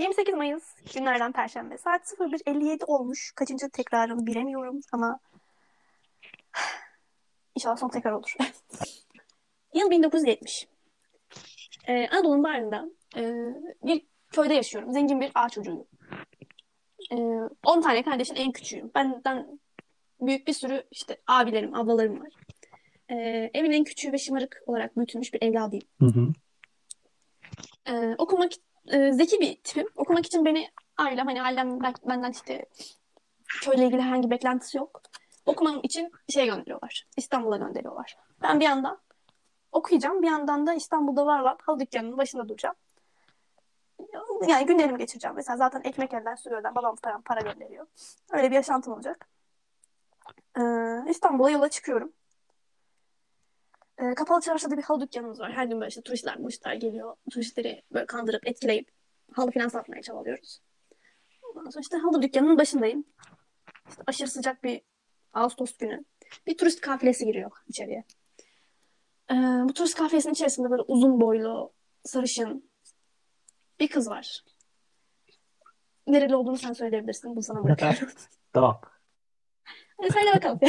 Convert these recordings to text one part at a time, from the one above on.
28 Mayıs günlerden Perşembe. Saat 01.57 olmuş. Kaçıncı tekrarını bilemiyorum ama inşallah son tekrar olur. Yıl 1970. Ee, Anadolu'nun bağrında e, bir köyde yaşıyorum. Zengin bir ağa çocuğuyum. Ee, 10 tane kardeşin en küçüğüyüm. Benden büyük bir sürü işte abilerim, ablalarım var. Ee, evin en küçüğü ve şımarık olarak büyütülmüş bir evladıyım. Hı hı. Ee, okumak e, zeki bir tipim. Okumak için beni ailem hani ailem ben- benden işte köyle ilgili herhangi beklentisi yok. Okumam için şey gönderiyorlar. İstanbul'a gönderiyorlar. Ben bir yandan okuyacağım. Bir yandan da İstanbul'da var olan halı dükkanının başında duracağım. Yani günlerimi geçireceğim. Mesela zaten ekmek elden su gölden babam para, para gönderiyor. Öyle bir yaşantım olacak. Ee, İstanbul'a yola çıkıyorum. Ee, Kapalı Çarşı'da bir halı dükkanımız var. Her gün böyle işte turistler, turistler geliyor. Turistleri böyle kandırıp, etkileyip halı falan satmaya çabalıyoruz. Ondan sonra işte halı dükkanının başındayım. İşte aşırı sıcak bir Ağustos günü. Bir turist kafilesi giriyor içeriye. Ee, bu turist kafilesinin içerisinde böyle uzun boylu, sarışın bir kız var. Nereli olduğunu sen söyleyebilirsin. Bunu sana bırakıyorum. Tamam. Hadi söyle bakalım.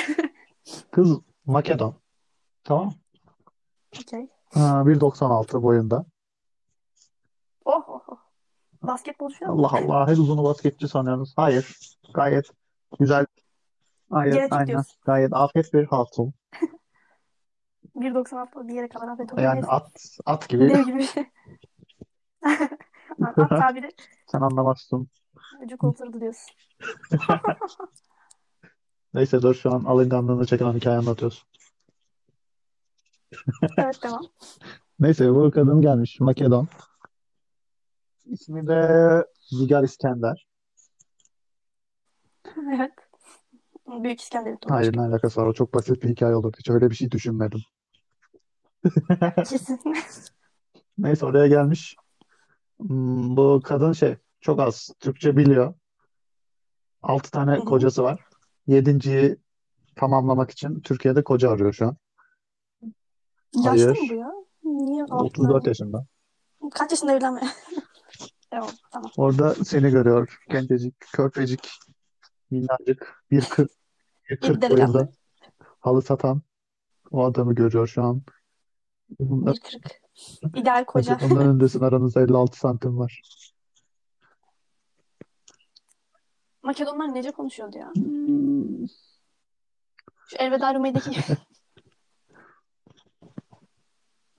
Kız Makedon. Tamam. Okey. Ha, 1.96 boyunda. Oh oh oh. Basketbolcu falan mı? Allah Allah. Her uzunu basketçi sanıyorsunuz. Hayır. Gayet güzel. Hayır, Genetik aynen. diyorsun. Gayet afet bir hatun. 1.96 bir yere kadar afet olur. Yani Neyse. at at gibi. Dev gibi bir şey. At tabiri Sen anlamazsın. vücut oturdu diyorsun. Neyse dur şu an alınganlığını çeken hikaye anlatıyorsun. Evet devam. Neyse bu kadın gelmiş Makedon. İsmi de Zigar İskender. Evet. Büyük İskender'in Hayır ne alakası var? O çok basit bir hikaye olurdu. Hiç öyle bir şey düşünmedim. Kesin. Neyse oraya gelmiş. Hmm, Bu kadın şey çok az Türkçe biliyor. 6 tane kocası var. Yedinciyi tamamlamak için Türkiye'de koca arıyor şu an. Yaşlı mı Hayır. bu ya? Niye altı 34 tane? yaşında. Kaç yaşında evlenme? Tamam, tamam. Orada seni görüyor. Gencecik, körpecik, minnacık, bir kırk, bir kırk boyunda halı satan o adamı görüyor şu an. Bir kırk. İdeal koca. evet, onun önündesin. Aranızda 56 santim var. Makedonlar nece konuşuyordu ya? Hmm, Şu Elveda Rumi'deki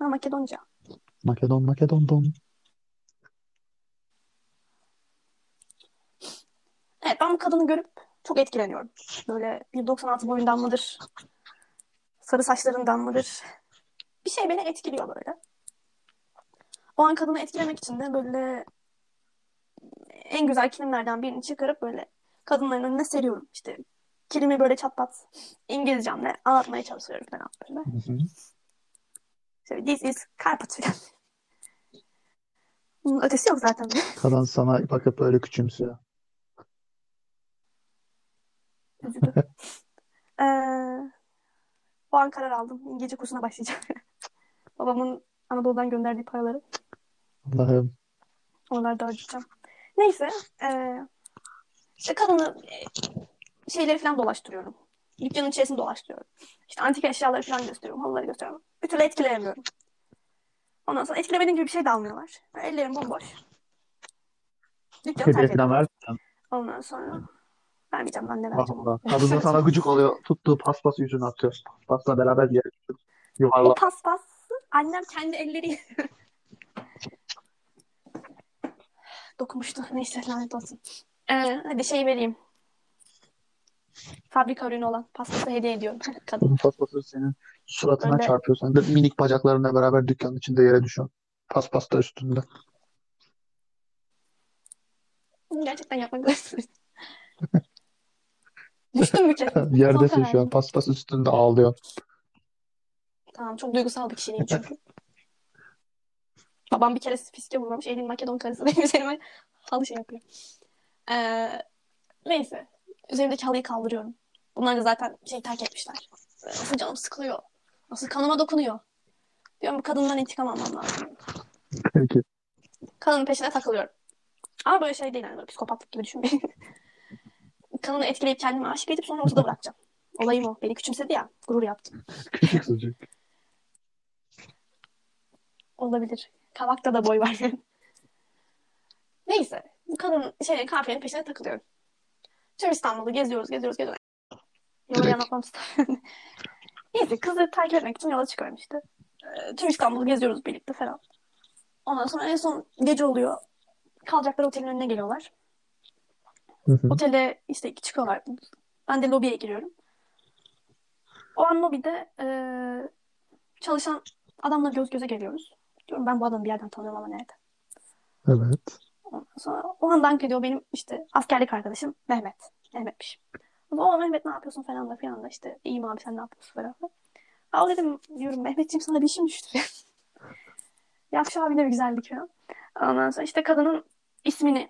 ha, Makedonca. Makedon, Makedon, don. Evet ben bu kadını görüp çok etkileniyorum. Böyle 1.96 boyundan mıdır? Sarı saçlarından mıdır? Bir şey beni etkiliyor böyle. O an kadını etkilemek için de böyle en güzel kilimlerden birini çıkarıp böyle kadınların önüne seriyorum. İşte kilimi böyle çat pat İngilizcemle anlatmaya çalışıyorum falan böyle. Hı hı. İşte, this is falan. Bunun ötesi yok zaten. Kadın sana bakıp böyle küçümsüyor. Üzüldüm. Ee, o an karar aldım. İngilizce kursuna başlayacağım. Babamın Anadolu'dan gönderdiği paraları Allah'ım. onlarda harcayacağım. Neyse. ee, işte kadını e, şeyleri falan dolaştırıyorum. Dükkanın içerisinde dolaştırıyorum. İşte antik eşyaları falan gösteriyorum. Halıları gösteriyorum. Bir türlü etkileyemiyorum. Ondan sonra etkilemediğim gibi bir şey de almıyorlar. Böyle Ellerim bomboş. Dükkanı terk ediyorum. Ondan sonra vermeyeceğim ben ne Allah vereceğim Allah. Kadın da sana gıcık oluyor. Tuttuğu paspası yüzüne atıyor. Paspasla beraber yere O yuvarla. paspası annem kendi elleriyle dokunmuştu. Neyse lanet olsun. Ee, hadi şey vereyim. Fabrika ürünü olan paspası hediye ediyorum. Kadın paspası senin suratına Böyle çarpıyor. Sen de minik bacaklarınla beraber dükkanın içinde yere düşüyorsun. Paspas da üstünde. gerçekten yapmak lazım. Düştüm mü? Son Yerdesin şu an. Paspas üstünde ağlıyor. Tamam çok duygusal bir kişiliğim çünkü. Babam bir kere fiske vurmamış. Elin Makedon karısı benim üzerime halı şey yapıyor. Ee, neyse. Üzerimdeki halıyı kaldırıyorum. Bunlar da zaten şey terk etmişler. Nasıl canım sıkılıyor. Nasıl kanıma dokunuyor. Diyorum bu kadından intikam almam lazım. Peki. Kadının peşine takılıyorum. Ama böyle şey değil yani böyle psikopatlık gibi düşünmeyin. Kadını etkileyip kendimi aşık edip sonra ortada bırakacağım. Olayım o. Beni küçümsedi ya. Gurur yaptım. Küçük çocuk. Olabilir. Kavakta da boy var. Neyse. Bu kadın şey kafiyenin peşine takılıyorum. Tüm İstanbul'u geziyoruz, geziyoruz, geziyoruz. Anlatmam istedim. Neyse kızı takip etmek için yola çıkıyorum işte. Ee, Tüm İstanbul'u geziyoruz birlikte falan. Ondan sonra en son gece oluyor. Kalacakları otelin önüne geliyorlar. Hı hı. Otele işte çıkıyorlar. Ben de lobiye giriyorum. O an lobide e, çalışan adamla göz göze geliyoruz. Diyorum ben bu adamı bir yerden tanıyorum ama nerede? Evet. Ondan sonra o an dank ediyor benim işte askerlik arkadaşım Mehmet. Mehmetmiş. O Mehmet ne yapıyorsun falan da falan da işte iyiyim abi sen ne yapıyorsun falan. Aa dedim diyorum Mehmetciğim sana bir işim düştü. Yap şu abine bir güzellik falan. Ondan sonra işte kadının ismini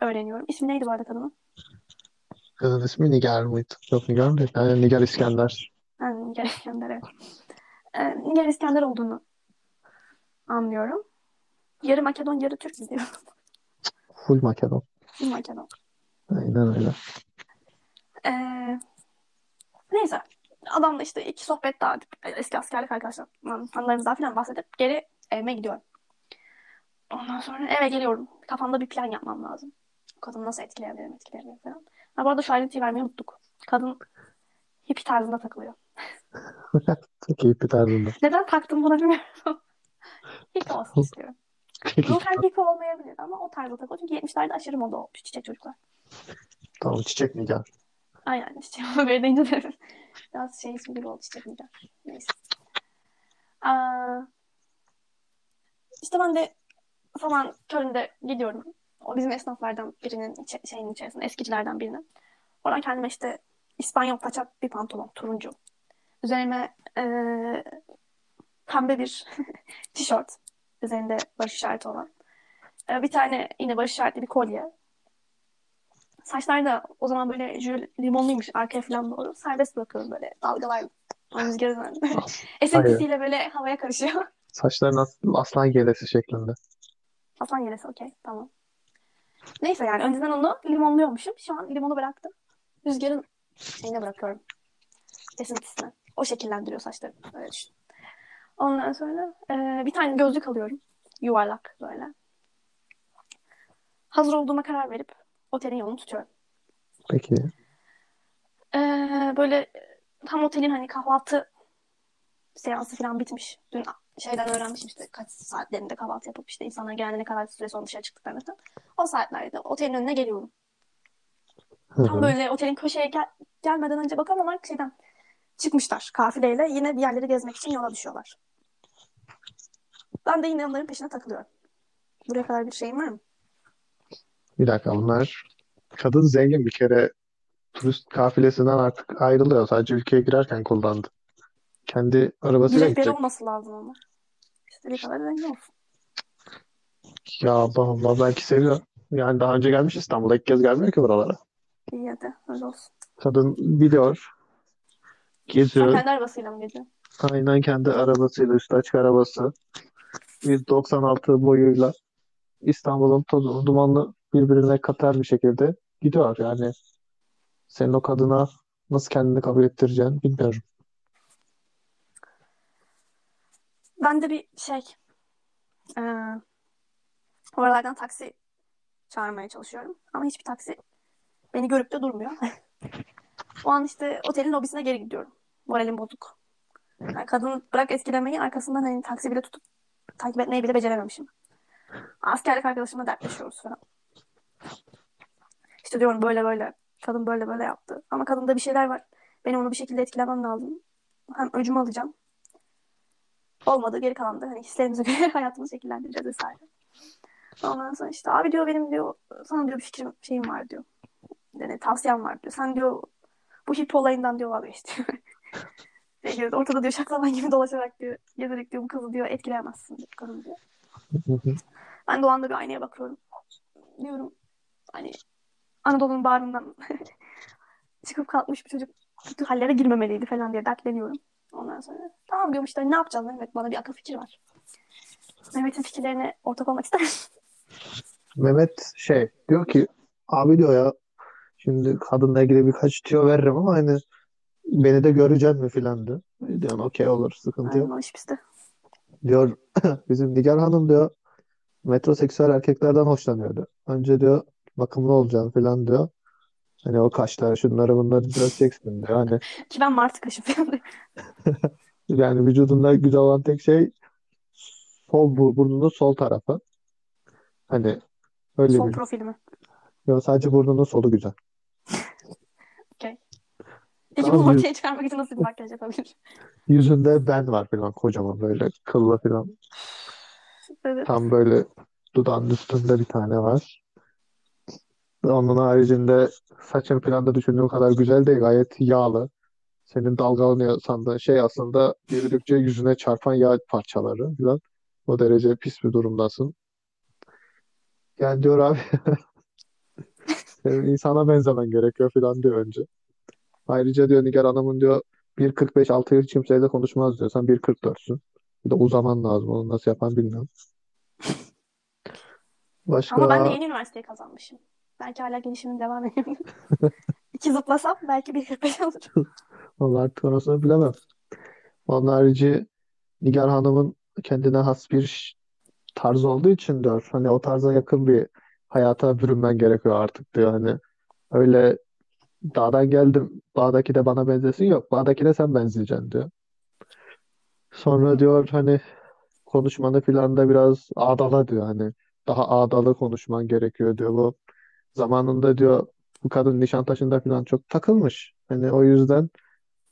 öğreniyorum. İsmi neydi bu arada kadının? Kızın ismi Nigar mıydı? Yok Nigar değil. Yani Nigar İskender. Yani Nigar İskender evet. Ee, Nigar İskender olduğunu anlıyorum. Yarı Makedon yarı Türk mü diyor. Full Makedon. Makedon. Aynen öyle. Ee, neyse. Adamla işte iki sohbet daha edip, eski askerlik arkadaşlarımdan anılarımızdan falan bahsedip geri evime gidiyorum. Ondan sonra eve geliyorum. Kafamda bir plan yapmam lazım. Kadını nasıl etkileyebilirim, etkileyebilirim falan. Ha, bu arada şu ayrıntıyı vermeyi unuttuk. Kadın hippie tarzında takılıyor. Çok bir tarzında. Neden taktım bunu bilmiyorum. hippie olsun istiyorum. Ruhen hippie olmayabilir ama o tarzda takılıyor. Çünkü 70'lerde aşırı moda olmuş çiçek çocuklar. Tamam çiçek Nigar. Aynen işte böyle deyince de biraz şey ismi gibi oldu çiçek Nigar. Neyse. Aa, işte ben de sabahın köründe gidiyorum. O bizim esnaflardan birinin içe- şeyin içerisinde, eskicilerden birinin. Oradan kendime işte İspanyol paça bir pantolon, turuncu. Üzerime eee, pembe bir tişört. Üzerinde barış işareti olan. Ee, bir tane yine barış işaretli bir kolye. Saçlar da o zaman böyle jül limonluymuş arkaya falan doğru. Serbest bırakıyorum böyle dalgalar rüzgarın esintisiyle böyle havaya karışıyor. Saçların as aslan gelesi şeklinde. Aslan yelesi okey tamam. Neyse yani önceden onu limonluyormuşum. Şu an limonu bıraktım. Rüzgarın şeyine bırakıyorum. Esintisine. O şekillendiriyor saçlarımı. Öyle düşün. Ondan sonra e, bir tane gözlük alıyorum. Yuvarlak böyle. Hazır olduğuma karar verip otelin yolunu tutuyorum. Peki. E, böyle tam otelin hani kahvaltı seansı falan bitmiş. Dün şeyden öğrenmişim işte kaç saatlerinde kahvaltı yapıp işte insanlar gelene ne kadar süre sonra dışarı çıktıklarını. O saatlerde otelin önüne geliyorum. Hı Tam böyle otelin köşeye gel- gelmeden önce bakalım onlar şeyden çıkmışlar kafileyle. Yine bir yerleri gezmek için yola düşüyorlar. Ben de yine onların peşine takılıyorum. Buraya kadar bir şeyim var mı? Bir dakika bunlar kadın zengin bir kere turist kafilesinden artık ayrılıyor. Sadece ülkeye girerken kullandı. Kendi arabasıyla Biletleri gidecek. olması lazım ama. İstediği kadar zengin olsun. Ya Allah Allah belki seviyor. Yani daha önce gelmiş İstanbul'a. ilk kez gelmiyor ki buralara. İyi hadi öyle olsun. Kadın biliyor. Sen Geziyor. kendi arabasıyla mı geziyorsun? Aynen kendi arabasıyla üstü açık arabası. 196 boyuyla İstanbul'un tozunu dumanlı birbirine katar bir şekilde gidiyor. Yani senin o kadına nasıl kendini kabul ettireceğini bilmiyorum. Ben de bir şey e, oralardan taksi çağırmaya çalışıyorum. Ama hiçbir taksi beni görüp de durmuyor. O an işte otelin lobisine geri gidiyorum. Moralim bozuk. Yani kadını bırak etkilemeyi arkasından hani taksi bile tutup takip etmeyi bile becerememişim. Askerlik arkadaşımla dertleşiyoruz falan. İşte diyorum böyle böyle. Kadın böyle böyle yaptı. Ama kadında bir şeyler var. Benim onu bir şekilde etkilemem lazım. Hem öcümü alacağım. Olmadı geri kalan da hani hislerimize göre hayatımızı şekillendireceğiz vesaire. Ondan sonra işte abi diyor benim diyor sana diyor bir fikrim şeyim var diyor. Yani tavsiyem var diyor. Sen diyor bu hip olayından diyor vazgeç diyor. Diyor, ortada diyor şaklaban gibi dolaşarak diyor gezerek diyor bu kızı diyor etkileyemezsin diyor kadın diyor. Ben de o anda bir aynaya bakıyorum. Diyorum hani Anadolu'nun bağrından çıkıp kalkmış bir çocuk kötü hallere girmemeliydi falan diye dertleniyorum. Ondan sonra tamam diyorum işte ne yapacağız Mehmet bana bir akıl fikir var. Mehmet'in fikirlerine ortak olmak ister misin? Mehmet şey diyor ki abi diyor ya şimdi kadınla ilgili birkaç tüyo veririm ama hani beni de göreceksin mi filan diyor. E Diyorsun okey olur sıkıntı Aynen yok. o iş bizde. Diyor bizim Nigar Hanım diyor metroseksüel erkeklerden hoşlanıyordu. Önce diyor bakımlı olacaksın filan diyor. Hani o kaşlar şunları bunları düzelteceksin diyor. Hani Ki ben martı kaşım falan. yani vücudunda güzel olan tek şey sol bu burnunun sol tarafı. Hani öyle Sol bir. profilimi. Yok sadece burnunun solu güzel. Peki Tamam bunu ortaya çıkarmak için nasıl bir makyaj yapabilir? yüzünde ben var filan kocaman böyle kıllı filan. Evet. Tam böyle dudağın üstünde bir tane var. Onun haricinde saçın falan da düşündüğüm kadar güzel değil. Gayet yağlı. Senin dalgalanıyor sandığın şey aslında yürüdükçe yüzüne çarpan yağ parçaları falan. O derece pis bir durumdasın. Yani diyor abi senin insana benzemen gerekiyor falan diyor önce. Ayrıca diyor Nigar Hanım'ın diyor 1.45 6 yıl kimseyle konuşmaz diyor. Sen 1.44'sün. Bir de uzaman lazım. Onu nasıl yapan bilmiyorum. Ama ben de Başka yeni üniversiteyi kazanmışım. Belki hala gelişimim devam ediyor. İki zıplasam belki 1.45 olur. Vallahi artık orasını bilemem. Onun harici Nigar Hanım'ın kendine has bir tarz olduğu için diyor. Hani o tarza yakın bir hayata bürünmen gerekiyor artık diyor. Hani öyle dağdan geldim bağdaki de bana benzesin yok. Bağdakine sen benzeyeceksin diyor. Sonra diyor hani konuşmanı filan da biraz ağdala diyor. Hani daha ağdalı konuşman gerekiyor diyor. Bu zamanında diyor bu kadın Nişantaşı'nda filan çok takılmış. Hani o yüzden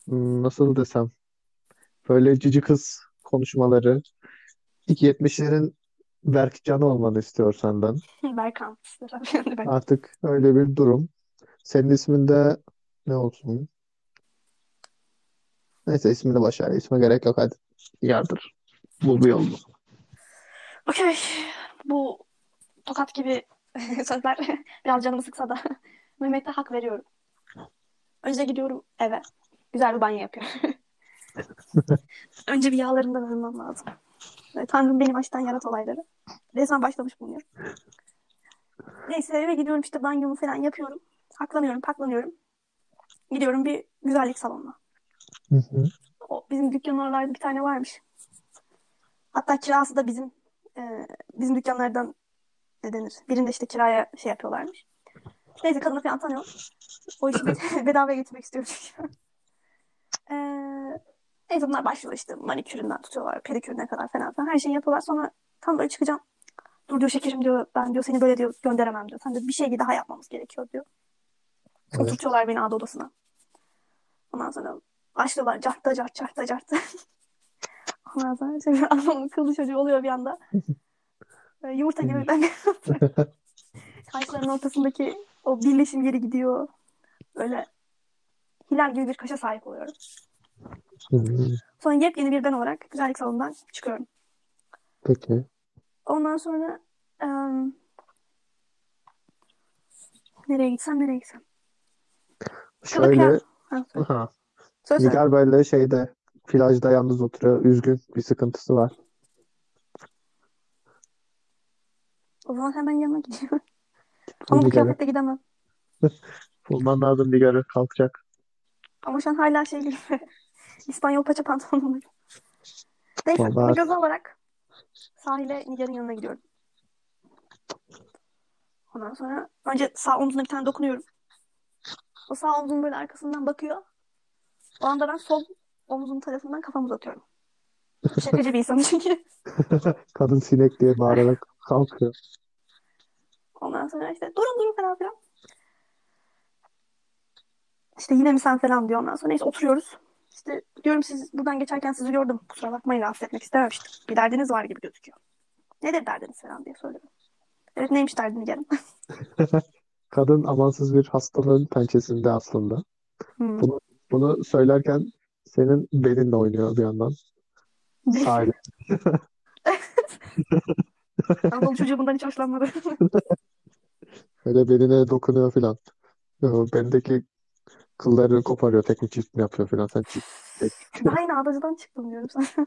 hmm, nasıl desem böyle cici kız konuşmaları ilk 70'lerin Berkcan'ı olmanı istiyor senden. Berkan. Artık öyle bir durum. Senin ismin de ne olsun? Neyse ismini başar. İsme gerek yok hadi. Yardır. Bul bir yolunu. Okey. Bu tokat gibi sözler biraz canımı sıksa da Mehmet'e hak veriyorum. Önce gidiyorum eve. Güzel bir banyo yapıyorum. Önce bir yağlarından arınmam lazım. Tanrım benim açtan yarat olayları. Resmen başlamış bulunuyor. Neyse eve gidiyorum işte banyomu falan yapıyorum. Saklanıyorum, paklanıyorum. Gidiyorum bir güzellik salonuna. Hı hı. O bizim dükkanın oralarda bir tane varmış. Hatta kirası da bizim e, bizim dükkanlardan ne denir? Birinde işte kiraya şey yapıyorlarmış. Neyse kadını falan tanıyorum. O işi bed- bedavaya getirmek istiyorum çünkü. E, neyse bunlar başlıyor işte maniküründen tutuyorlar, pedikürüne kadar falan filan. Her şeyi yapıyorlar. Sonra tam böyle çıkacağım. Dur diyor şekerim diyor. Ben diyor seni böyle diyor gönderemem diyor. Sen de bir şey daha yapmamız gerekiyor diyor. Evet. Oturtuyorlar beni ada odasına. Ondan sonra başlıyorlar cartta cart cartta cartta. Ondan sonra işte bir adamın kıllı çocuğu oluyor bir anda. Böyle yumurta gibi ben kaşların ortasındaki o birleşim yeri gidiyor. Böyle hilal gibi bir kaşa sahip oluyorum. Sonra yepyeni bir ben olarak güzellik salonundan çıkıyorum. Peki. Ondan sonra em, nereye gitsem nereye gitsem. Şöyle. Ha. Nigar böyle şeyde plajda yalnız oturuyor. Üzgün. Bir sıkıntısı var. O zaman hemen yanına gidiyorum. Ama bu kıyafetle gidemem. Bulman lazım Nigar'ı. Kalkacak. Ama şu an hala şey gibi. İspanyol paça pantolonum. Neyse bunu Vallahi göze alarak sahile Nigar'ın yanına gidiyorum. Ondan sonra önce sağ omzuna bir tane dokunuyorum. O sağ omzum böyle arkasından bakıyor. O anda ben sol omzum tarafından kafamı uzatıyorum. Şakacı bir insanım çünkü. kadın sinek diye bağırarak kalkıyor. Ondan sonra işte durun durun falan filan. İşte yine mi sen falan diyor ondan sonra. Neyse oturuyoruz. İşte diyorum siz buradan geçerken sizi gördüm. Kusura bakmayın rahatsız etmek istememiştim. Bir derdiniz var gibi gözüküyor. Nedir derdiniz falan diye soruyorum. Evet neymiş derdini gelin. Kadın amansız bir hastalığın pençesinde aslında. Hmm. Bunu, bunu söylerken senin belinle oynuyor bir yandan. Sahile. Anadolu çocuğu bundan hiç hoşlanmadı. Böyle beline dokunuyor filan. Bendeki kılları koparıyor. Teknik çift mi yapıyor filan. Sen çift. tek- aynı adacıdan çıktım diyorum sana.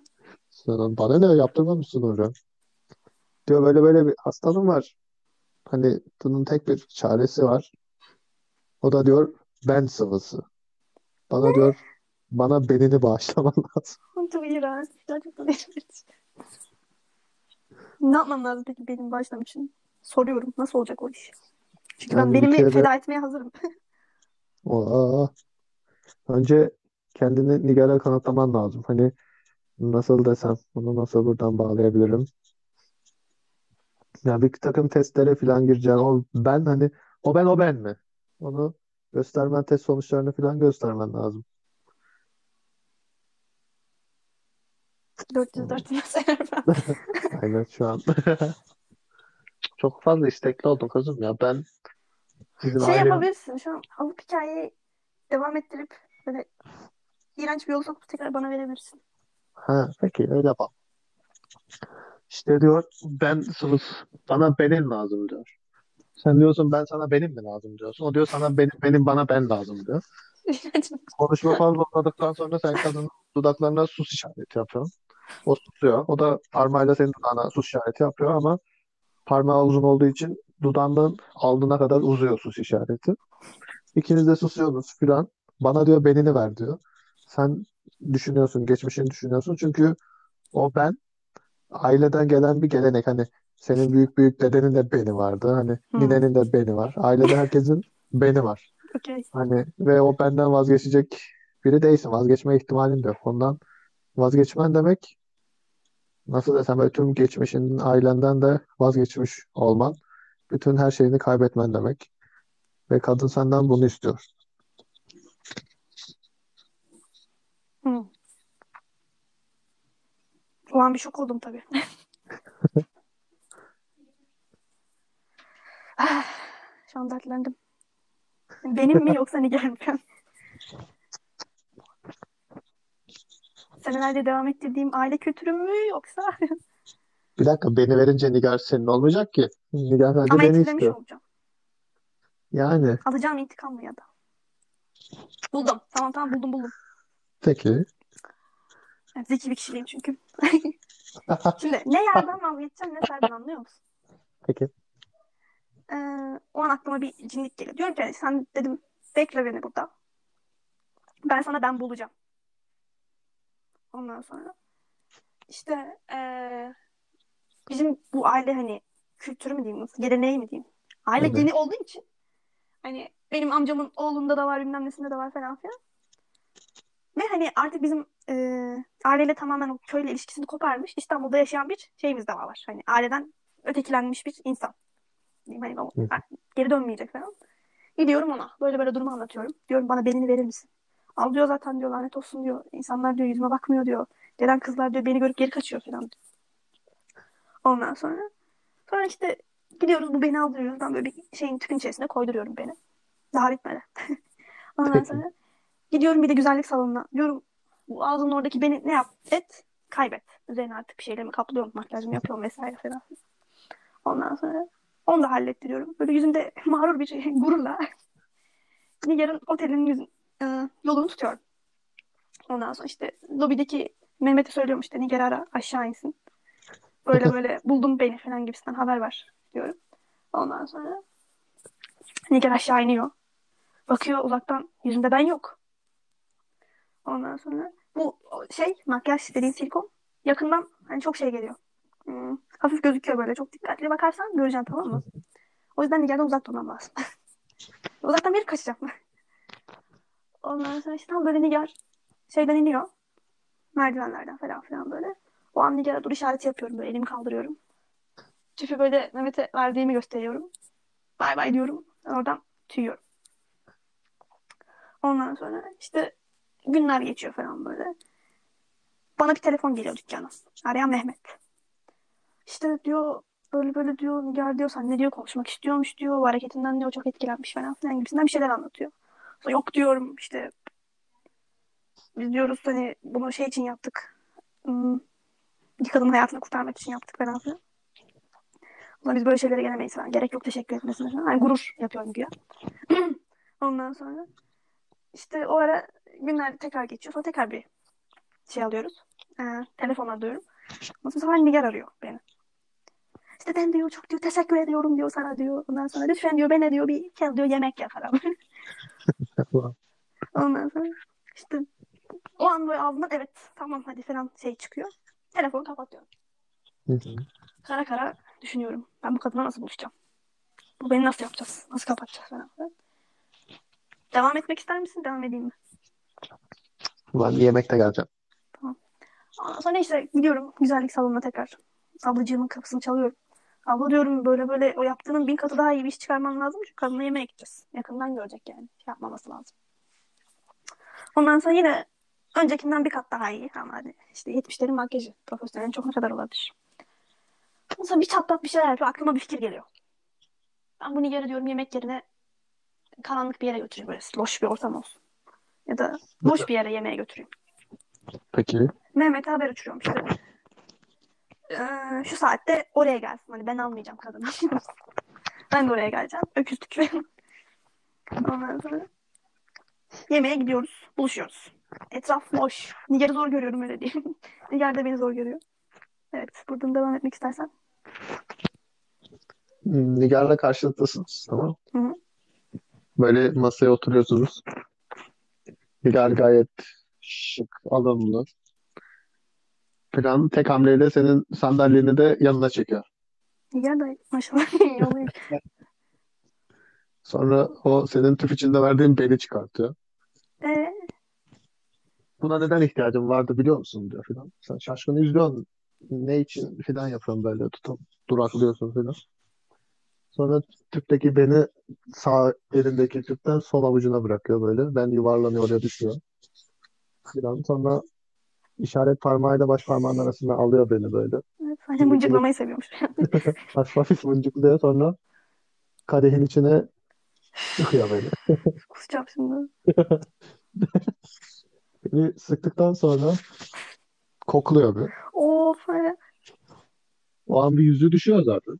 Sen bana ne yaptırmamışsın hocam? Diyor böyle böyle bir hastalığım var. Hani bunun tek bir çaresi var. O da diyor ben sıvısı. Bana diyor bana benini bağışlaman lazım. Çok iğrenç. Gerçekten iğrenç. Ne yapmam lazım peki benim başlam için? Soruyorum. Nasıl olacak o iş? Çünkü ben Yani bir benimi kere feda etmeye hazırım. Aa, önce kendini Nigar'a kanıtlaman lazım. Hani nasıl desem bunu nasıl buradan bağlayabilirim? Ya bir takım testlere falan gireceksin. O ben hani o ben o ben mi? Onu göstermen test sonuçlarını falan göstermen lazım. 404 sayar ben. Aynen şu an. Çok fazla istekli oldum kızım ya. Ben sizin Şey ailenin yapabilirsin. Şu an alıp hikayeyi devam ettirip böyle iğrenç bir yolu sokup tekrar bana verebilirsin. ha peki öyle bak. İşte diyor ben sınıf bana benim lazım diyor. Sen diyorsun ben sana benim mi lazım diyorsun. O diyor sana benim, benim bana ben lazım diyor. Konuşma fazla uzadıktan sonra sen kadının dudaklarına sus işareti yapıyorsun. O susuyor. O da parmağıyla senin dudağına sus işareti yapıyor ama parmağı uzun olduğu için dudağından alnına kadar uzuyor sus işareti. İkiniz de susuyorsunuz filan. Bana diyor benini ver diyor. Sen düşünüyorsun, geçmişini düşünüyorsun. Çünkü o ben aileden gelen bir gelenek. Hani senin büyük büyük dedenin de beni vardı. Hani Hmm. ninenin de beni var. Ailede herkesin beni var. Okey. Hani ve o benden vazgeçecek biri değilsin. Vazgeçme ihtimalin de yok. Ondan vazgeçmen demek nasıl desem böyle tüm geçmişin ailenden de vazgeçmiş olman. Bütün her şeyini kaybetmen demek. Ve kadın senden bunu istiyor. Hmm. O an bir şok oldum tabii. Ah, Şu an dertlendim. Benim mi yoksa Nigar mı? Senelerce devam ettirdiğim aile kültürüm mü yoksa Bir dakika beni verince Nigar senin olmayacak ki. Nigar sadece ama beni etkilemiş istiyor. olacağım. Yani Alacağım intikam mı ya da? Buldum. Tamam tamam buldum buldum. peki. Zeki bir kişiliğim çünkü. Şimdi ne yerden vazgeçeceğim ne serden anlıyor musun? Peki. Ee, o an aklıma bir cinlik geliyor. Diyorum ki sen dedim bekle beni burada. Ben sana ben bulacağım. Ondan sonra işte ee, bizim bu aile hani kültürü mü diyeyim nasıl geleneği mi diyeyim. Aile Evet. geni olduğu için hani benim amcamın oğlunda da var bilmem nesinde de var falan filan. Ve hani artık bizim e, aileyle tamamen o köyle ilişkisini koparmış İstanbul'da yaşayan bir şeyimiz de var. Hani aileden ötekilenmiş bir insan. Hani o, geri dönmeyecek falan. Gidiyorum ona. Böyle böyle durumu anlatıyorum. Diyorum bana belini verir misin? Al diyor zaten diyor lanet olsun diyor. İnsanlar diyor yüzüme bakmıyor diyor. Gelen kızlar diyor beni görüp geri kaçıyor falan diyor. Ondan sonra sonra işte gidiyoruz bu beni aldırıyoruz. Ben böyle bir şeyin tüpün içerisine koyduruyorum beni. Daha bitmedi. Ondan sonra gidiyorum bir de güzellik salonuna. Diyorum bu ağzının oradaki beni ne yap et kaybet. Üzerine artık bir şeylerimi kaplıyorum makyajımı yapıyorum vesaire falan. Ondan sonra onu da hallettiriyorum. Böyle yüzümde mağrur bir şey, gururla Nigar'ın otelinin yüzün, e, yolunu tutuyorum. Ondan sonra işte lobideki Mehmet'e söylüyorum işte Nigar ara aşağı insin. Böyle böyle buldum beni falan gibisinden haber ver diyorum. Ondan sonra Nigar aşağı iniyor. Bakıyor uzaktan yüzünde ben yok. Ondan sonra bu şey makyaj dediğin silikon yakından hani çok şey geliyor. Hmm, hafif gözüküyor böyle. Çok dikkatli bakarsan göreceksin tamam mı? O yüzden Nigar'dan uzak durmam lazım. Uzaktan bir kaçacağım. Ondan sonra işte tam böyle Nigar şeyden iniyor. Merdivenlerden falan filan böyle. O an Nigar'a dur işareti yapıyorum böyle elimi kaldırıyorum. Tüpü böyle Mehmet'e verdiğimi gösteriyorum. Bay bay diyorum. Oradan tüyüyorum. Ondan sonra işte günler geçiyor falan böyle. Bana bir telefon geliyor dükkana. Arayan Mehmet. İşte diyor böyle böyle diyor Nigar diyor sen ne diyor konuşmak istiyormuş diyor. Bu hareketinden diyor çok etkilenmiş falan filan gibisinden bir şeyler anlatıyor. Sonra yok diyorum işte biz diyoruz hani bunu şey için yaptık. Hmm, bir kadının hayatını kurtarmak için yaptık falan filan. Ama biz böyle şeylere gelemeyiz falan. Gerek yok teşekkür etmesine falan. Yani gurur yapıyorum güya. Ondan sonra işte o ara günler tekrar geçiyor. Sonra tekrar bir şey alıyoruz. Ee, telefon alıyorum. Ondan sonra Nigar arıyor beni. İşte ben diyor çok diyor teşekkür ediyorum diyor sana diyor. Ondan sonra lütfen diyor bana diyor bir kez diyor yemek yap falan. Ondan sonra işte o an böyle ağzımdan evet tamam hadi falan şey çıkıyor. Telefonu kapatıyorum. Kara kara düşünüyorum. Ben bu kadına nasıl buluşacağım? Bu beni nasıl yapacağız? Nasıl kapatacağız falan. Devam etmek ister misin? Devam edeyim mi? Ben yemekte geleceğim. Ondan sonra işte gidiyorum güzellik salonuna tekrar. Ablacığımın kapısını çalıyorum. Abla diyorum böyle böyle o yaptığının bin katı daha iyi bir iş çıkarman lazım. Çünkü kadınla yemeğe gideceğiz. Yakından görecek yani. Şey yapmaması lazım. Ondan sonra yine öncekinden bir kat daha iyi. Ama hani işte 70'lerin makyajı. Profesyonelin çok ne kadar olabilir. Ondan sonra bir çatlat bir şeyler yapıyor. Aklıma bir fikir geliyor. Ben bunu yere diyorum yemek yerine karanlık bir yere götüreyim. Böyle loş bir ortam olsun. Ya da boş bir yere yemeğe götüreyim. Peki. Mehmet'e haber uçuruyorum işte. Ee, şu saatte oraya gelsin. Hani ben almayacağım kadını. ben de oraya geleceğim. Öküzlük ve ondan sonra yemeğe gidiyoruz. Buluşuyoruz. Etraf boş. Nigar'ı zor görüyorum öyle diyeyim. Nigar da beni zor görüyor. Evet. Buradan devam etmek istersen. Nigar'la karşılıklısınız. Tamam. Hı hı. Böyle masaya oturuyorsunuz. Nigar gayet şık, alımlı. Falan tek hamleyle senin sandalyeni de yanına çekiyor. Nigar da maşallah. Sonra o senin tüp içinde verdiğin beli çıkartıyor. Ee, Buna neden ihtiyacın vardı biliyor musun diyor filan. Sen şaşkın izliyorsun. Ne için filan yapıyorsun böyle tutup duraklıyorsun filan. Sonra tüpteki beni sağ elindeki tüpten sol avucuna bırakıyor böyle. Ben yuvarlanıyor oraya düşüyor. Filan. Sonra işaret parmağıyla baş parmağının arasına alıyor beni böyle. evet, sadece mıncıklamayı seviyormuş. Hafif hafif mıncıklıyor sonra kadehin içine sıkıyor beni. Kusacağım şimdi. Beni sıktıktan sonra kokluyor bir. Of. O an bir yüzü düşüyor zaten.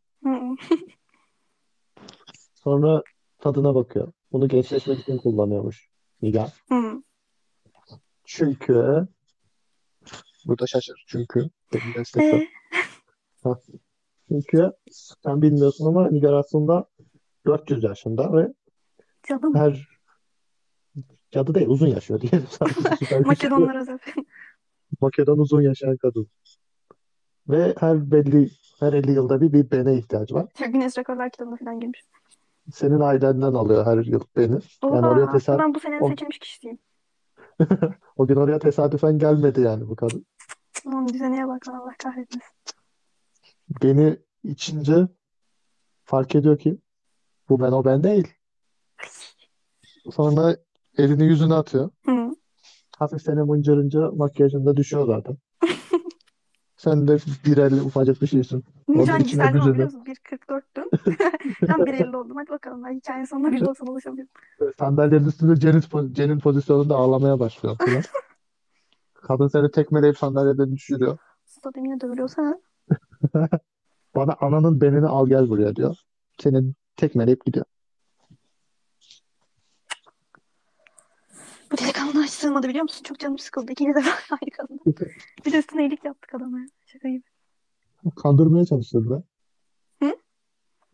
Sonra tadına bakıyor. Bunu gençleşmek için kullanıyormuş. Hı. Çünkü burada şaşır. Çünkü benim. Ee, Çünkü sen bilmiyorsun ama Nigar aslında 400 yaşında ve canım. her cadı değil uzun yaşıyor diyelim sadece. Makedonlar özel. Makedon uzun yaşayan kadın. Ve her belli her 50 yılda bir bir bene ihtiyacı var. Güneş Rekorlar kitabına falan girmiş senin ailenden alıyor her yıl beni. Yani oraya tesadüf ben bu sene o, seçilmiş kişiyim. o gün oraya tesadüfen gelmedi yani bu kadın. Aman düzeneye bak Allah kahretmesin. Beni içince fark ediyor ki bu ben o ben değil. Sonra elini yüzüne atıyor. Hı. Hafif seni mıncırınca makyajın da düşüyor zaten. Sen de bir elli ufacık bir şeysin. Orada Nican içine Gisel ne güzeli. biliyorsun? 1.44'tü. Tam 1.50 oldum. Hadi bakalım ben hikayenin sonuna bir olsam ulaşamıyorum. Sandalyenin üstünde Cenin, Cenin pozisyonunda ağlamaya başlıyor. Kadın seni tekmeleyip sandalyeden düşürüyor. Usta demine dövülüyorsa Bana ananın benini al gel buraya diyor. Seni tekmeleyip gidiyor. bu delikanlı hiç sığmadı biliyor musun? Çok canım sıkıldı. İkiniz de aynı. Bir de üstüne iyilik yaptık adama. Şaka gibi. Kandırmaya çalışıyor.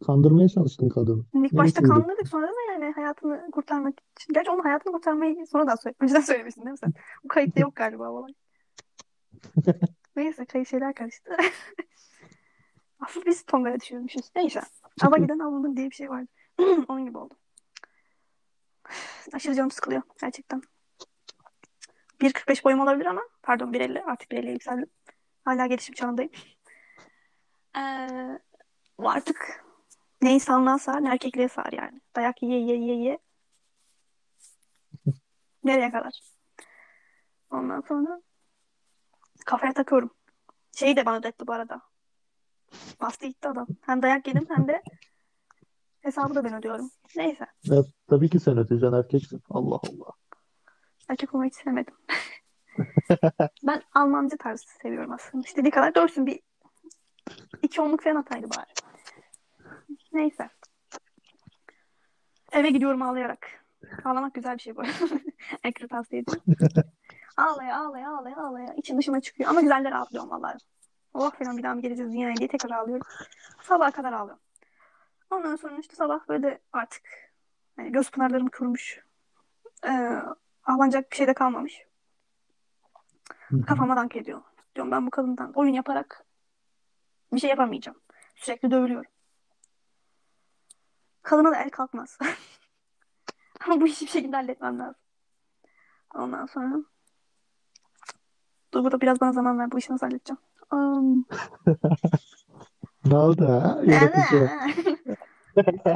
Kandırmaya çalıştın kadını. İlk Neyse başta kandırdık sonra da yani hayatını kurtarmak için. Gerçi onun hayatını kurtarmayı sonradan söyle. Önceden söylemişsin değil mi sen? Bu kayıtta yok galiba o olay. Neyse kayıt şeyler karıştı. Asıl biz Tonga'ya düşürmüşüz. Neyse. Ava giden avlanır diye bir şey vardı. Onun gibi oldu. Aşırı canım sıkılıyor gerçekten. 1.45 boyum olabilir ama pardon 1.50 artık 1.50'ye yükseldim. Hala gelişim çağındayım. Ee, artık ne insanlığa sar ne erkekliğe sar yani. Dayak yiye yiye yiye yiye. Nereye kadar? Ondan sonra kafaya takıyorum. Şeyi de bana ödetti bu arada. Bastı gitti adam. Hem dayak yedim hem de hesabı da ben ödüyorum. Neyse. Ya, tabii ki sen öteceksin erkeksin. Allah Allah. Erkek olmayı hiç sevmedim. Ben Almancı tarzı seviyorum aslında. İstediği kadar dövsün bir iki onluk falan ataydı bari. Neyse. Eve gidiyorum ağlayarak. Ağlamak güzel bir şey bu. Herkese tavsiye ederim. Ağlaya ağlaya ağlaya ağlaya. İçim dışıma çıkıyor. Ama güzeller ağlıyorum vallahi. Oh falan bir daha mı geleceğiz dünyaya diye tekrar ağlıyorum. Sabaha kadar ağlıyorum. Ondan sonra işte sabah böyle artık hani göz pınarlarım kurumuş. Ee, ağlanacak bir şey de kalmamış. Kafama dank ediyor. Diyorum ben bu kadından oyun yaparak bir şey yapamayacağım. Sürekli dövülüyorum. Kadına da el kalkmaz. Ama bu işi bir şekilde halletmem lazım. Ondan sonra dur burada biraz bana zaman ver. Bu işi nasıl halledeceğim? Um, Ne oldu ha?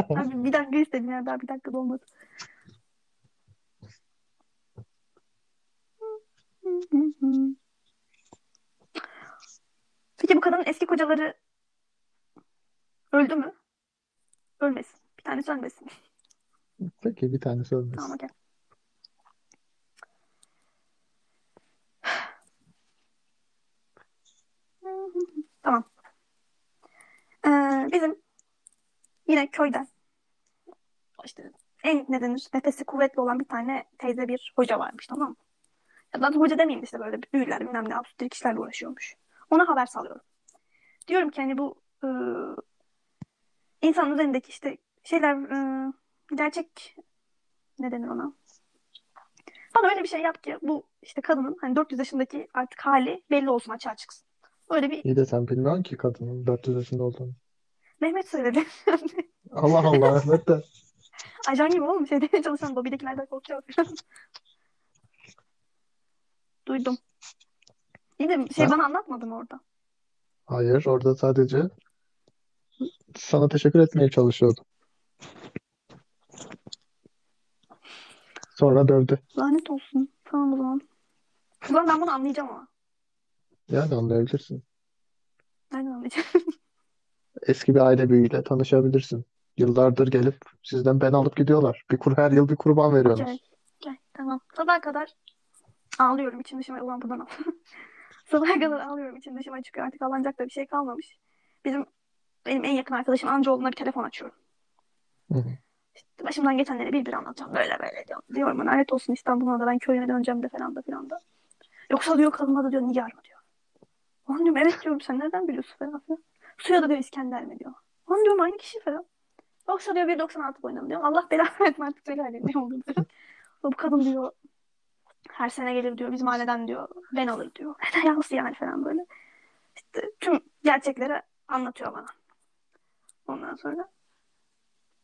Abi bir dakika istedim ya. Daha bir dakika da olmadı. Peki bu kadının eski kocaları öldü mü? Ölmesin. Bir tanesi ölmesin. Peki bir tanesi olmaz. Tamam okey. Tamam. Ee, bizim yine köyden işte en ne denir nefesi kuvvetli olan bir tane teyze bir hoca varmış tamam mı? Ya da hoca demeyeyim de işte böyle büyüler bilmem ne absürt kişilerle uğraşıyormuş. Ona haber salıyorum. Diyorum ki hani bu e, insanın üzerindeki işte şeyler e, gerçek ne denir ona? Bana öyle bir şey yap ki bu işte kadının hani 400 yaşındaki artık hali belli olsun açığa çıksın. Öyle bir İyi de sen bilmiyorsun ki kadının 400 yaşında olduğunu. Mehmet söyledi. Allah Allah Ahmet de. Ajan gibi oğlum şeyde çalışan lobidekilerden korkuyor. Duydum. İyi de şey Ha? bana anlatmadın orada. Hayır orada sadece sana teşekkür etmeye çalışıyordu. Sonra dövdü. Lanet olsun. Tamam o zaman. Zaman ben bunu anlayacağım ama. Yani anlayabilirsin. Nereden anlayacağım? Eski bir aile büyüğüyle tanışabilirsin. Yıllardır gelip sizden ben alıp gidiyorlar. Bir kur her yıl bir kurban. Okey. Okey. Tamam. Sabaha kadar ağlıyorum içim dışıma. Ulan buradan al. Sabaha kadar ağlıyorum içim dışıma çıkıyor. Artık ağlanacak da bir şey kalmamış. Bizim benim en yakın arkadaşım amcaoğluna bir telefon açıyorum. Hı hı. Başımdan geçenleri bir bir anlatacağım. Böyle böyle diyorum. Diyorum lanet olsun İstanbul'a da ben köyüme döneceğim de falan da falan da. Yoksa diyor kadın adı diyor Nigar mı diyor. Lan diyorum evet diyorum sen nereden biliyorsun falan filan. Suya da diyor İskender mi diyor. Lan diyorum aynı kişi falan. Yoksa diyor 1.96 boyunda diyorum. Allah belanı versin artık söyle hadi ne oldu diyor. Bu kadın diyor her sene gelir diyor bizim aileden diyor ben alır diyor. Neden nasıl yani falan böyle. İşte tüm gerçekleri anlatıyor bana. Ondan sonra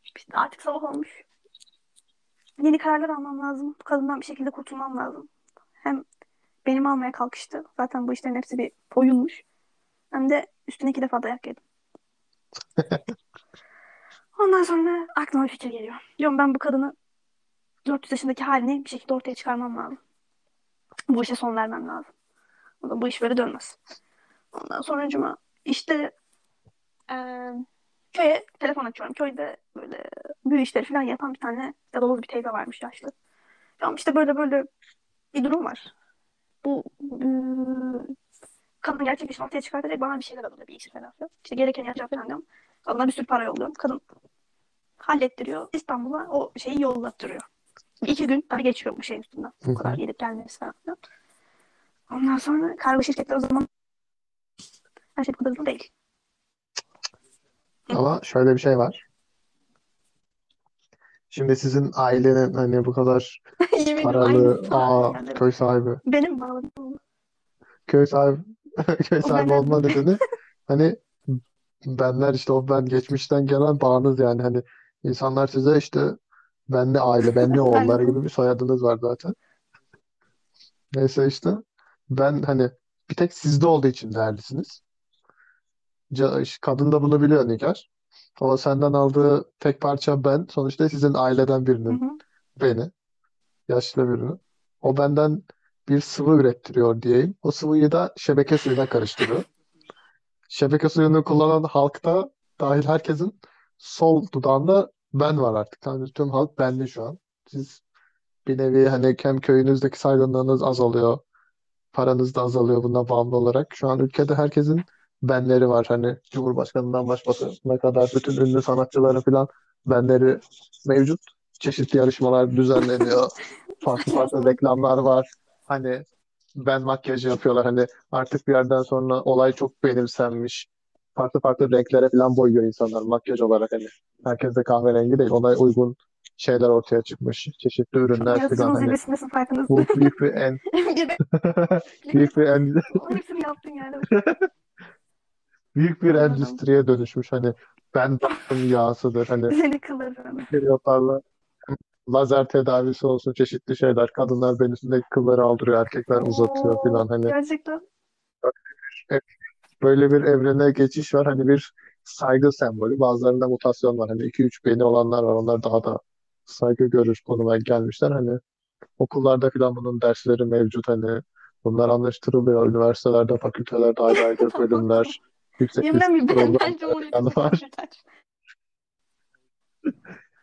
işte artık sabah olmuş. Yeni kararlar almam lazım. Bu kadından bir şekilde kurtulmam lazım. Hem benim almaya kalkıştı. Zaten bu işlerin hepsi bir oyunmuş. Hem de üstüne iki defa dayak yedim. Ondan sonra aklıma bir fikir geliyor. Diyorum ben bu kadını 400 yaşındaki halini bir şekilde ortaya çıkarmam lazım. Bu işe son vermem lazım. O da bu iş böyle dönmez. Ondan sonra cuma işte eee, köye telefon açıyorum. Köyde böyle büyü işleri falan yapan bir tane dadaloz bir teyze varmış yaşlı. Tamam işte böyle böyle bir durum var. Bu eee, kadın gerçek işini ortaya çıkartacak bana bir şeyler alıyor bir iş falan filan. İşte gereken yapacağım falan diyorum. Kadına bir sürü para yolluyorum. Kadın hallettiriyor. İstanbul'a o şeyi yollattırıyor. İki gün daha geçiyor bu şeyin üstünden. Bu kadar gelip gelmesi falan. Ondan sonra kargo şirketler o zaman her şey bu kadar değil. Ama şöyle bir şey var. Şimdi sizin ailenin hani bu kadar Yemin paralı, aynısı aa, köy sahibi, Benim bağladığım köy sahibi, köy O sahibi olma nedeni hani benler işte o ben geçmişten gelen bağınız yani hani insanlar size işte benli aile, benli Ben oğulları gibi bir soyadınız var zaten. Neyse işte ben hani bir tek sizde olduğu için değerlisiniz. Kadın da bunu biliyor Nigar. O senden aldığı tek parça ben. Sonuçta sizin aileden Hı birinin hı. beni, yaşlı birini. O benden bir sıvı ürettiriyor diyeyim. O sıvıyı da şebeke suyuna karıştırıyor. Şebeke suyunu kullanan halkta dahil herkesin sol dudağında ben var artık. Yani tüm halk benli şu an. Siz bir nevi hani hem köyünüzdeki saygınlığınız azalıyor. Paranız da azalıyor buna bağımlı olarak. Şu an ülkede herkesin benleri var. Hani Cumhurbaşkanından başbakanına kadar bütün ünlü sanatçıların falan benleri mevcut. Çeşitli yarışmalar düzenleniyor. Farklı farklı reklamlar var. Hani ben makyajı yapıyorlar. Hani artık bir yerden sonra olay çok benimsenmiş. Farklı farklı renklere falan boyuyor insanlar makyaj olarak hani. Herkes de kahverengi değil. Ona uygun şeyler ortaya çıkmış. Çeşitli ürünler falan Yaratıcılığın hani. Bu büyük bir en büyük bir en, hepsini yaptın yani. Büyük bir endüstriye dönüşmüş. Hani ben yağsıdır. Hani Seni kıllarım. periyotlarla lazer tedavisi olsun çeşitli şeyler. Kadınlar belisindeki kılları aldırıyor, erkekler uzatıyor Oo, falan. Hani gerçekten. böyle bir evrene geçiş var. Hani bir saygı sembolü. Bazılarında mutasyon var. Hani 2-3 beni olanlar var. Onlar daha da saygı görür konuma gelmişler. Hani okullarda falan bunun dersleri mevcut. Hani bunlar anlaştırılıyor. Üniversitelerde, fakültelerde ayrı ayrı bölümler, yüksek Yemin lisans ederim ben programları Cumhuriyet'in falan var.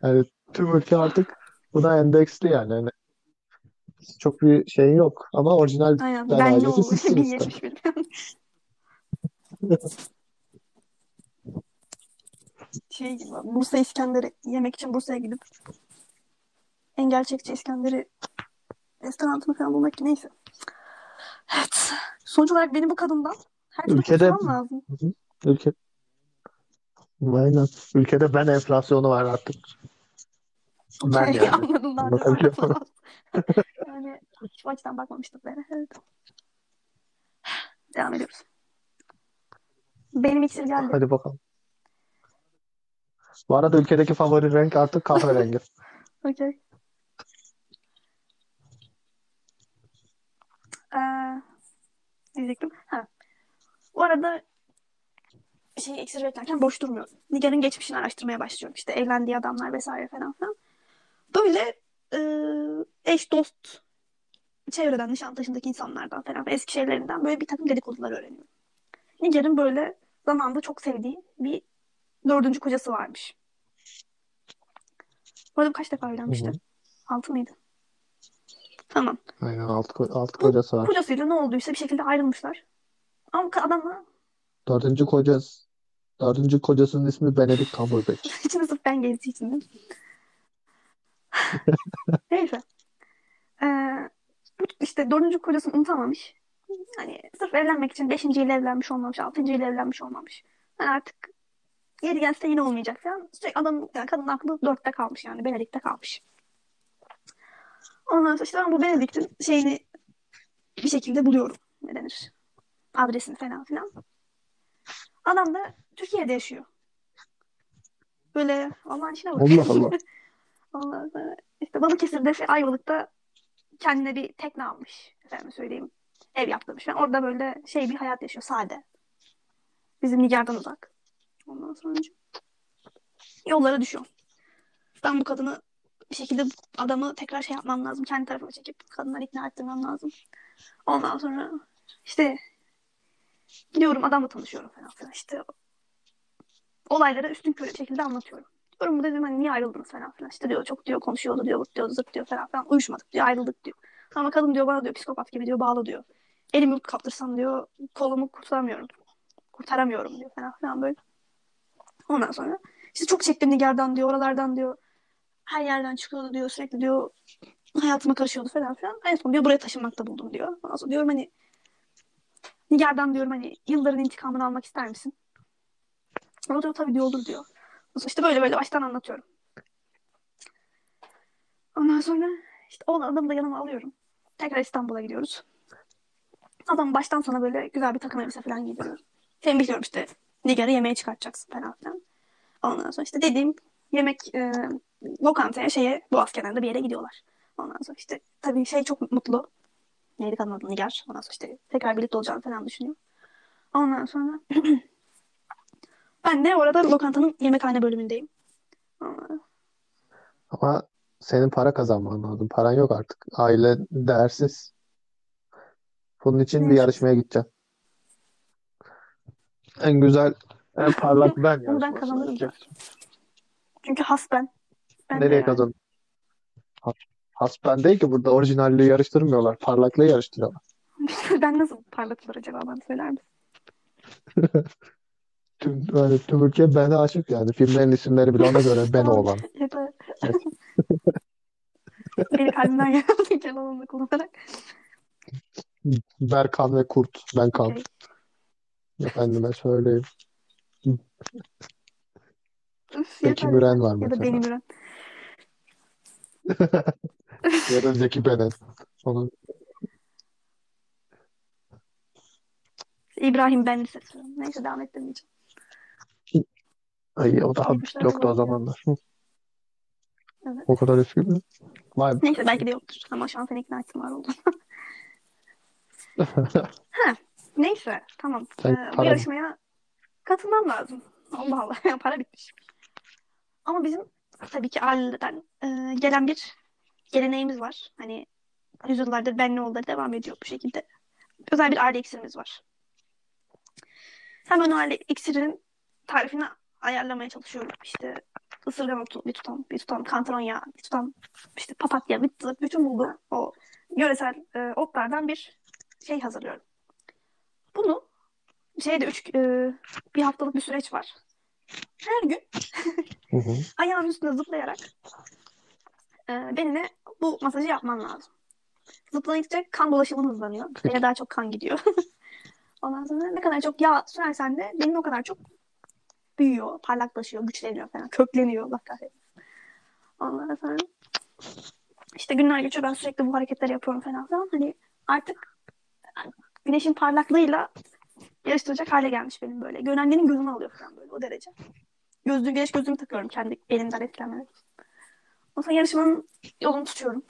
Yani tüm ülke artık buna endeksli yani. Hani çok bir şey yok. Ama orijinal Aynen. ben Ben ailesi yo sizsiniz tabii. 1071. Şey gibi Bursa İskender'i yemek için Bursa'ya gidip en gerçekçi İskender'i restoranını falan bulmak neyse. Evet. Sonuç olarak benim bu kadından her türlü Ülkede lazım. ülke aynen. Ülkede ben enflasyonu var artık. Ben yani. anladım Anlatabiliyor muyum? Yani açıdan bakmamıştım ben. Evet. Devam ediyoruz. Benim iksir geldi. Hadi bakalım. Bu arada ülkedeki favori renk artık kahverengi. Okey. Ee, diyecektim. Ha. Bu arada şey iksir beklerken boş durmuyorum. Nigar'ın geçmişini araştırmaya başlıyorum. İşte evlendiği adamlar vesaire falan filan. Böyle e, eş dost çevreden, Nişantaşı'ndaki insanlardan falan eski şeylerinden böyle bir takım dedikodular öğreniyorum. Nigar'ın böyle zamanda çok sevdiği bir dördüncü kocası varmış. Bu arada kaç defa evlenmişti? Altı mıydı? Tamam. Aynen alt, ko- alt Bu kocası var. kocasıyla ne olduysa bir şekilde ayrılmışlar. Ama adamla Dördüncü kocası. Dördüncü kocasının ismi Benedict Cumberbatch. içinde sırf ben gezdiği için. değil mi? Neyse. Ee, bu işte dördüncü kocasını unutamamış. Hani sırf evlenmek için beşinciyle evlenmiş olmamış, altıncıyla evlenmiş olmamış. Yani artık yeri gelse yine olmayacak falan. Sürekli adam, yani kadının aklı dörtte kalmış yani. Benedik'te kalmış. Ondan sonra işte ben bu Benedik'in şeyini bir şekilde buluyorum. Ne denir? Adresini falan filan. Adam da Türkiye'de yaşıyor. Böyle Allah'ın işine bak. Allah Allah. Ondan sonra işte Balıkesir'de, şey, Ayvalık'ta kendine bir tekne almış. Efendim söyleyeyim. Ev yaptırmış. falan. orada böyle şey bir hayat yaşıyor. Sade. Bizim Nigar'dan uzak. Ondan sonra yollara düşüyor. Ben bu kadını bir şekilde adamı tekrar şey yapmam lazım. Kendi tarafıma çekip kadınları ikna ettirmem lazım. Ondan sonra işte gidiyorum adamla tanışıyorum falan filan. İşte olayları üstün körü şekilde anlatıyorum. Diyorum bu dedim hani niye ayrıldınız falan filan. İşte diyor çok diyor konuşuyordu diyor vırt diyor zırt diyor falan filan. Uyuşmadık diyor ayrıldık diyor. Ama kadın diyor bana diyor psikopat gibi diyor bağlı diyor. Elimi kaptırsam diyor kolumu kurtaramıyorum. Kurtaramıyorum diyor falan filan böyle. Ondan sonra işte çok çektim Nigar'dan diyor oralardan diyor. Her yerden çıkıyordu diyor sürekli diyor hayatıma karışıyordu falan filan. En son diyor buraya taşınmakta buldum diyor. Ondan sonra diyorum hani Nigar'dan diyorum hani yılların intikamını almak ister misin? O diyor tabii diyor olur diyor. İşte böyle böyle baştan anlatıyorum. Ondan sonra işte o adamı da yanıma alıyorum. Tekrar İstanbul'a gidiyoruz. Adam baştan sona böyle güzel bir takım elbise falan giydiriyor. Seni biliyorum işte Nigar'ı yemeğe çıkartacaksın falan filan. Ondan sonra işte dediğim yemek e, lokantaya şeye Boğaz kenarında bir yere gidiyorlar. Ondan sonra işte tabii şey çok mutlu. Neydi kadın adı Nigar. Ondan sonra işte tekrar birlikte olacağını falan düşünüyor. Ondan sonra ben de orada lokantanın yemekhane bölümündeyim. Ama senin para kazanman lazım. Paran yok artık. Aile değersiz. Bunun için bir yarışmaya gideceksin. En güzel, en parlak ben Bunu ben kazanırım. Çünkü has ben. Ben Nereye yani. Ha- Hasben değil ki burada orijinalliği yarıştırmıyorlar. Parlaklığı yarıştırıyorlar. ben nasıl parlatılır acaba bana söyler misin? Tüm, yani tüm ülke bana aşık yani. Filmlerin isimleri bile ona göre ben Tamam. oğlan. Yeter. Evet. Beni kalbimden gelen Keloğlan'ı kullanarak. Berkan ve Kurt. Ben kan. Okey. Efendime söyleyeyim. Üf, yeter Müren var Ya da mesela. Beni Müren. Ya da Zeki Benen. Onun İbrahim Ben Lisesi. Neyse devam ettirmeyeceğim. ay o daha 70'lerde yoktu o ya. zamanlar. Hı, Evet. O kadar eski mi? Vay be. Neyse belki de yoktur. Ama şu an seni ikna ettim var oldu. Neyse tamam. Sen Ee, bu para yarışmaya katılmam lazım. Allah Allah para bitmiş. Ama bizim tabii ki aileden e, gelen bir geleneğimiz var. Hani yüzyıllardır benli oğulları devam ediyor bu şekilde. Özel bir aile iksirimiz var. Hemen o aile iksirinin tarifini ayarlamaya çalışıyorum. İşte ısırgan otu bir tutam, bir tutam kantaron yağı, bir tutam işte papatya, bir, bütün bulduğum o yöresel e, otlardan bir şey hazırlıyorum. Bunu şeyde üç, e, bir haftalık bir süreç var. Her gün Hı hı. ayağın üstüne zıplayarak e, beline bu masajı yapman lazım. Zıpladıkça kan dolaşımın hızlanıyor. Beline daha çok kan gidiyor. Ondan sonra ne kadar çok yağ sürersen de benim o kadar çok büyüyor, parlaklaşıyor, güçleniyor falan. Kökleniyor Allah kahretsin. Ondan sonra işte günler geçiyor ben sürekli bu hareketleri yapıyorum falan filan. Hani artık güneşin parlaklığıyla yarıştıracak hale gelmiş benim böyle. Görenlerin gözünü alıyor falan böyle o derece. Gözlüğü, güneş gözlüğümü takıyorum kendi elimden etkilenmemek. Ondan sonra yarışmanın yolunu tutuyorum.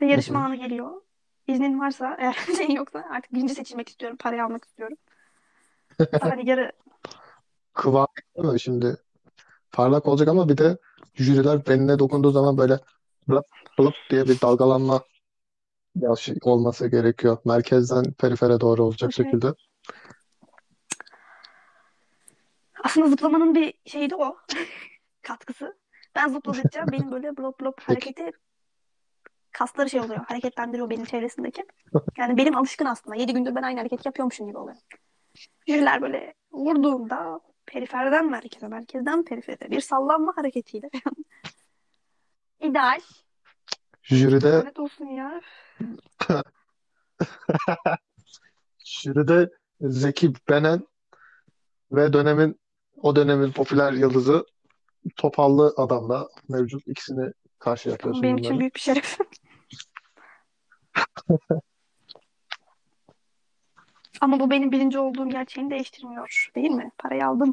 Ve yarışma anı geliyor. İznin varsa eğer şeyin yoksa artık birinci seçilmek istiyorum. Parayı almak istiyorum. Hani yarı Kıvam değil mi? Şimdi parlak olacak ama bir de jüriler beline dokunduğu zaman böyle blıp blıp diye bir dalgalanma ya şey olması gerekiyor. Merkezden perifere doğru olacak okey. şekilde. Aslında zıplamanın bir şeyi de o. Katkısı. Ben zıpladıkça benim böyle blop blop hareketi kasları şey oluyor. Hareketlendiriyor benim çevresindeki. Yani benim alışkın aslında. 7 gündür ben aynı hareketi yapıyormuşum gibi oluyor. Jüriler böyle vurduğumda periferden merkeze, merkezden perifere bir sallanma hareketiyle ideal. Jüride Lanet olsun ya. jüride Zeki Benen ve dönemin o dönemin popüler yıldızı Topallı adamla mevcut ikisini karşı yapıyorsun Benim için bunları. büyük bir şeref. Ama bu benim birinci olduğum gerçeğini değiştirmiyor. Değil mi? Parayı aldım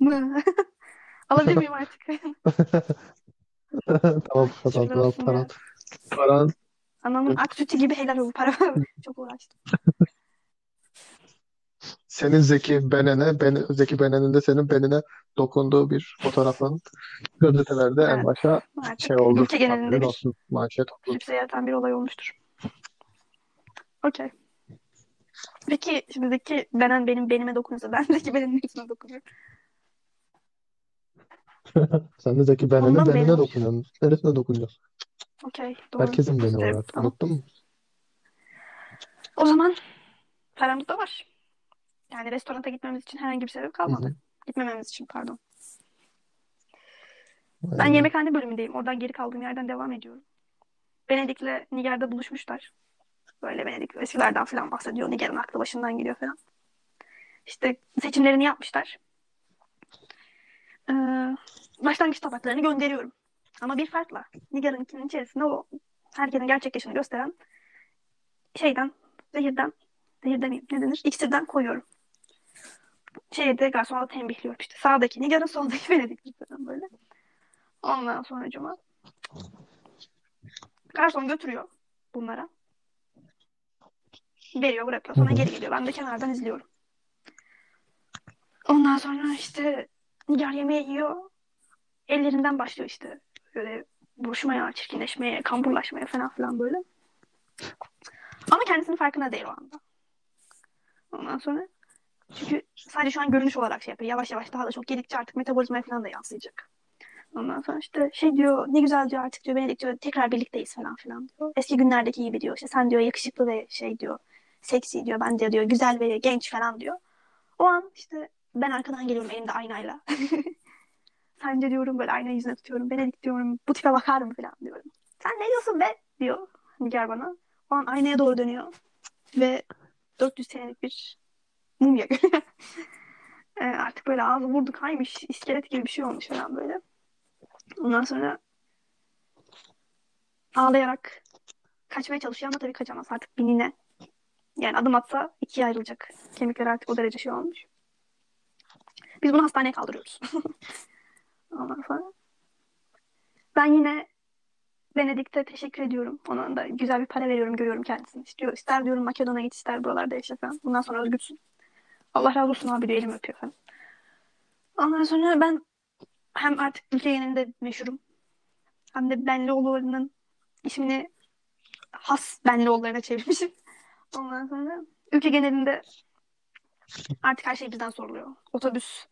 mı? Alabilir miyim artık? Tamam paran şükürler paran paran Anamın ak sütü gibi helal olsun. Para çok uğraştım. Senin Zeki Benen'e ben, Zeki Benen'in de senin benine dokunduğu bir fotoğrafın gazetelerde en Evet. başa Artık şey oldu. ülke Haberin bir olsun. Manşet oldu. sükse yaratan bir olay olmuştur. Okey. Peki şimdi Zeki Benen benim benime dokunursa ben Zeki Benen'in neresine dokunuyorum? Sen de Zeki Benen'in Ondan benine benim olmuş. dokunuyorsun. Neresine dokunuyorsun? Okey. Doğru. Herkesin beni var İşte artık. tamam. Unuttun mu? O zaman paramız da var. Yani restoranta gitmemiz için herhangi bir sebep kalmadı. hı. Gitmememiz için pardon. Ben Aynen. yemekhane bölümündeyim. Oradan geri kaldığım yerden devam ediyorum. Venedik'le Niger'de buluşmuşlar. Böyle Venedik eskilerden falan bahsediyor. Niger'in aklı başından gidiyor falan. İşte seçimlerini yapmışlar. Ee, başlangıç tabaklarını gönderiyorum. Ama bir farkla. Niger'inkinin içerisinde o herkesin gerçek yaşını gösteren şeyden, zehirden, zehir demeyeyim ne denir? İksirden koyuyorum. Şeyde garsona tembihliyorum işte. Sağdaki Niger'in soldaki Venedik falan böyle. Ondan sonra cuma. Garson götürüyor bunlara. Veriyor bırakıyor. Sonra geri geliyor. Ben de kenardan izliyorum. Ondan sonra işte Nigar yemeği yiyor. Ellerinden başlıyor işte. Böyle buruşmaya, çirkinleşmeye, kamburlaşmaya falan filan böyle. Ama kendisinin farkında değil o anda. Ondan sonra çünkü sadece şu an görünüş olarak şey yapıyor. Yavaş yavaş daha da çok yedikçe artık metabolizmaya falan da yansıyacak. Ondan sonra işte şey diyor ne güzel diyor artık diyor Venedik diyor tekrar birlikteyiz falan filan diyor. Eski günlerdeki gibi diyor. İşte sen diyor yakışıklı ve şey diyor seksi diyor. Ben de diyor güzel ve genç falan diyor. O an işte ben arkadan geliyorum elimde aynayla. Sence diyorum böyle aynayı yüzüne tutuyorum. Venedik diyorum bu tipe bakar mı falan diyorum. Sen ne diyorsun be diyor Nigar bana. O an aynaya doğru dönüyor. Ve 400 senelik bir görüyor. E, artık böyle ağzı vurdu kaymış. iskelet gibi bir şey olmuş falan böyle. Ondan sonra ağlayarak kaçmaya çalışıyor ama tabii kaçamaz. Artık bir nine. Yani adım atsa ikiye ayrılacak. Kemikleri artık o derece şey olmuş. Biz bunu hastaneye kaldırıyoruz. Ondan sonra ben yine Venedik'te teşekkür ediyorum. Ona da güzel bir para veriyorum, görüyorum kendisini. İstiyor, ister diyorum Makedon'a git, ister buralarda yaşa falan. Bundan sonra özgürsün. Allah razı olsun abi diyor, elimi öpüyor falan. Ondan sonra ben hem artık ülke genelinde meşhurum. Hem de Benlioğulları'nın ismini has Benlioğulları'na çevirmişim. Ondan sonra ülke genelinde artık her şey bizden soruluyor. Otobüs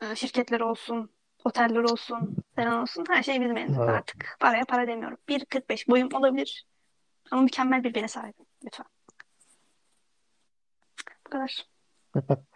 e, şirketleri olsun, oteller olsun, falan olsun. Her şey bizim elimizde Evet. artık. Paraya para demiyorum. 1.45 boyum olabilir. Ama mükemmel bir bene sahibim. Lütfen. Bu kadar. Bye-bye.